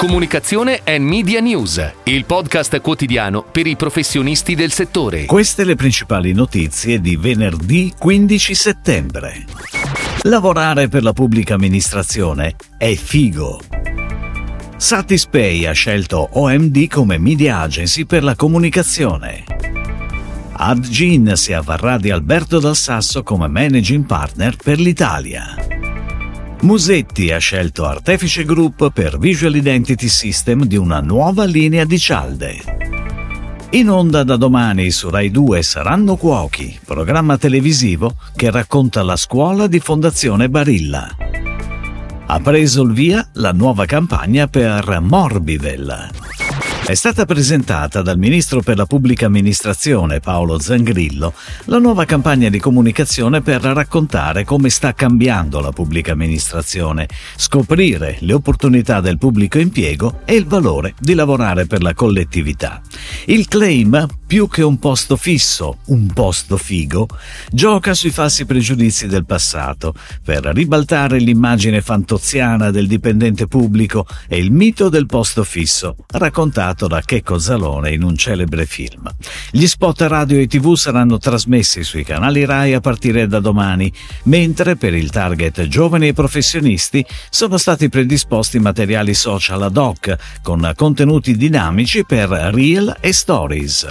Comunicazione e Media News, il podcast quotidiano per i professionisti del settore. Queste le principali notizie di venerdì 15 settembre. Lavorare per la pubblica amministrazione è figo. Satispay ha scelto OMD come media agency per la comunicazione. Adgin si avvarrà di Alberto Dal Sasso come managing partner per l'Italia. Musetti ha scelto Artefice Group per Visual Identity System di una nuova linea di cialde. In onda da domani su Rai 2 saranno Cuochi, programma televisivo che racconta la scuola di Fondazione Barilla. Ha preso il via la nuova campagna per Morbivel è stata presentata dal Ministro per la Pubblica Amministrazione Paolo Zangrillo la nuova campagna di comunicazione per raccontare come sta cambiando la pubblica amministrazione, scoprire le opportunità del pubblico impiego e il valore di lavorare per la collettività. Il claim, più che un posto fisso, un posto figo, gioca sui falsi pregiudizi del passato per ribaltare l'immagine fantoziana del dipendente pubblico e il mito del posto fisso, raccontato da Checco Zalone in un celebre film. Gli spot radio e tv saranno trasmessi sui canali RAI a partire da domani, mentre per il target giovani e professionisti sono stati predisposti materiali social ad hoc con contenuti dinamici per Reel e Stories.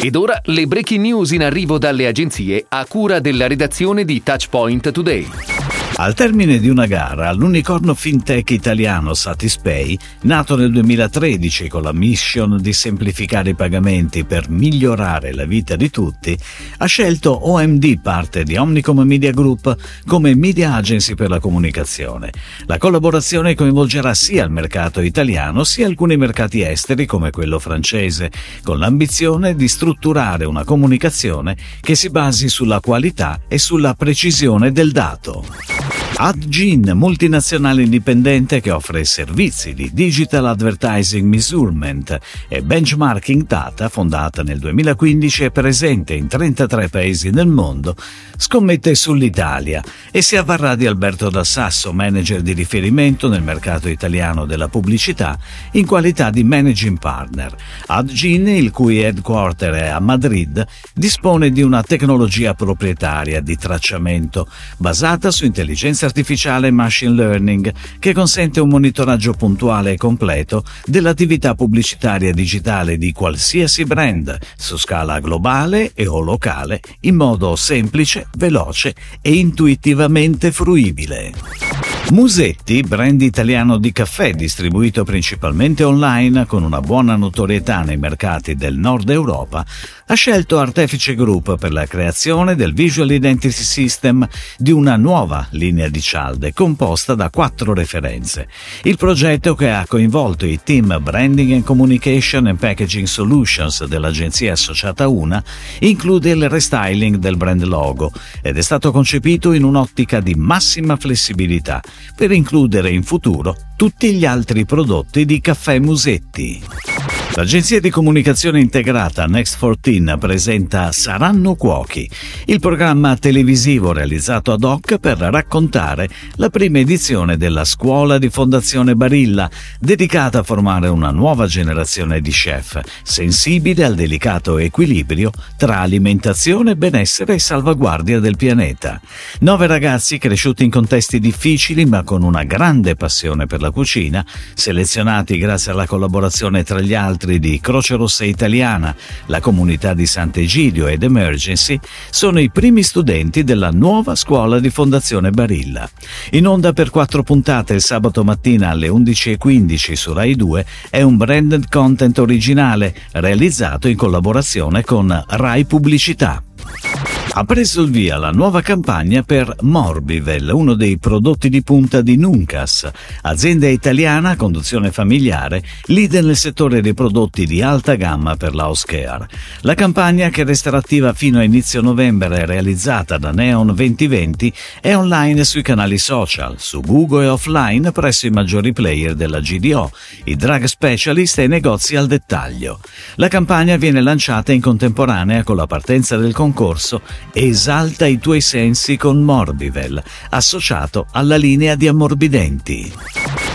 Ed ora le breaking news in arrivo dalle agenzie a cura della redazione di Touchpoint Today. Al termine di una gara, l'unicorno fintech italiano Satispay, nato nel 2013 con la mission di semplificare i pagamenti per migliorare la vita di tutti, ha scelto OMD, parte di Omnicom Media Group, come media agency per la comunicazione. La collaborazione coinvolgerà sia il mercato italiano sia alcuni mercati esteri come quello francese, con l'ambizione di strutturare una comunicazione che si basi sulla qualità e sulla precisione del dato. Adgin, multinazionale indipendente che offre servizi di Digital Advertising Measurement e Benchmarking Data, fondata nel 2015 e presente in 33 paesi nel mondo, scommette sull'Italia e si avvarrà di Alberto da Sasso, manager di riferimento nel mercato italiano della pubblicità, in qualità di managing partner. Adgin, il cui headquarter è a Madrid, dispone di una tecnologia proprietaria di tracciamento basata su intelligenza artificiale e machine learning che consente un monitoraggio puntuale e completo dell'attività pubblicitaria digitale di qualsiasi brand su scala globale e o locale in modo semplice, veloce e intuitivamente fruibile. Musetti, brand italiano di caffè distribuito principalmente online con una buona notorietà nei mercati del nord Europa, ha scelto Artefice Group per la creazione del Visual Identity System di una nuova linea di cialde composta da quattro referenze. Il progetto che ha coinvolto i team Branding and Communication and Packaging Solutions dell'agenzia associata UNA include il restyling del brand logo ed è stato concepito in un'ottica di massima flessibilità per includere in futuro tutti gli altri prodotti di Caffè Musetti. L'agenzia di comunicazione integrata Next 14 presenta Saranno Cuochi, il programma televisivo realizzato ad hoc per raccontare la prima edizione della scuola di Fondazione Barilla, dedicata a formare una nuova generazione di chef, sensibile al delicato equilibrio tra alimentazione, benessere e salvaguardia del pianeta. Nove ragazzi cresciuti in contesti difficili ma con una grande passione per la cucina, selezionati grazie alla collaborazione tra gli altri teatri di Croce Rossa Italiana, la comunità di Sant'Egidio ed Emergency sono i primi studenti della nuova scuola di Fondazione Barilla. In onda per quattro puntate il sabato mattina alle 11.15 su Rai 2 è un branded content originale realizzato in collaborazione con Rai Pubblicità ha preso il via la nuova campagna per Morbivel, uno dei prodotti di punta di Nuncas, azienda italiana a conduzione familiare, leader nel settore dei prodotti di alta gamma per la house care. La campagna, che resterà attiva fino a inizio novembre, realizzata da Neon 2020, è online sui canali social, su Google e offline presso i maggiori player della GDO, i drug specialist e i negozi al dettaglio. La campagna viene lanciata in contemporanea con la partenza del concorso Esalta i tuoi sensi con Morbivel, associato alla linea di ammorbidenti.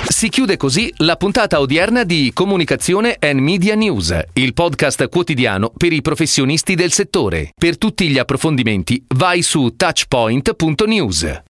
Si chiude così la puntata odierna di Comunicazione and Media News, il podcast quotidiano per i professionisti del settore. Per tutti gli approfondimenti vai su touchpoint.news.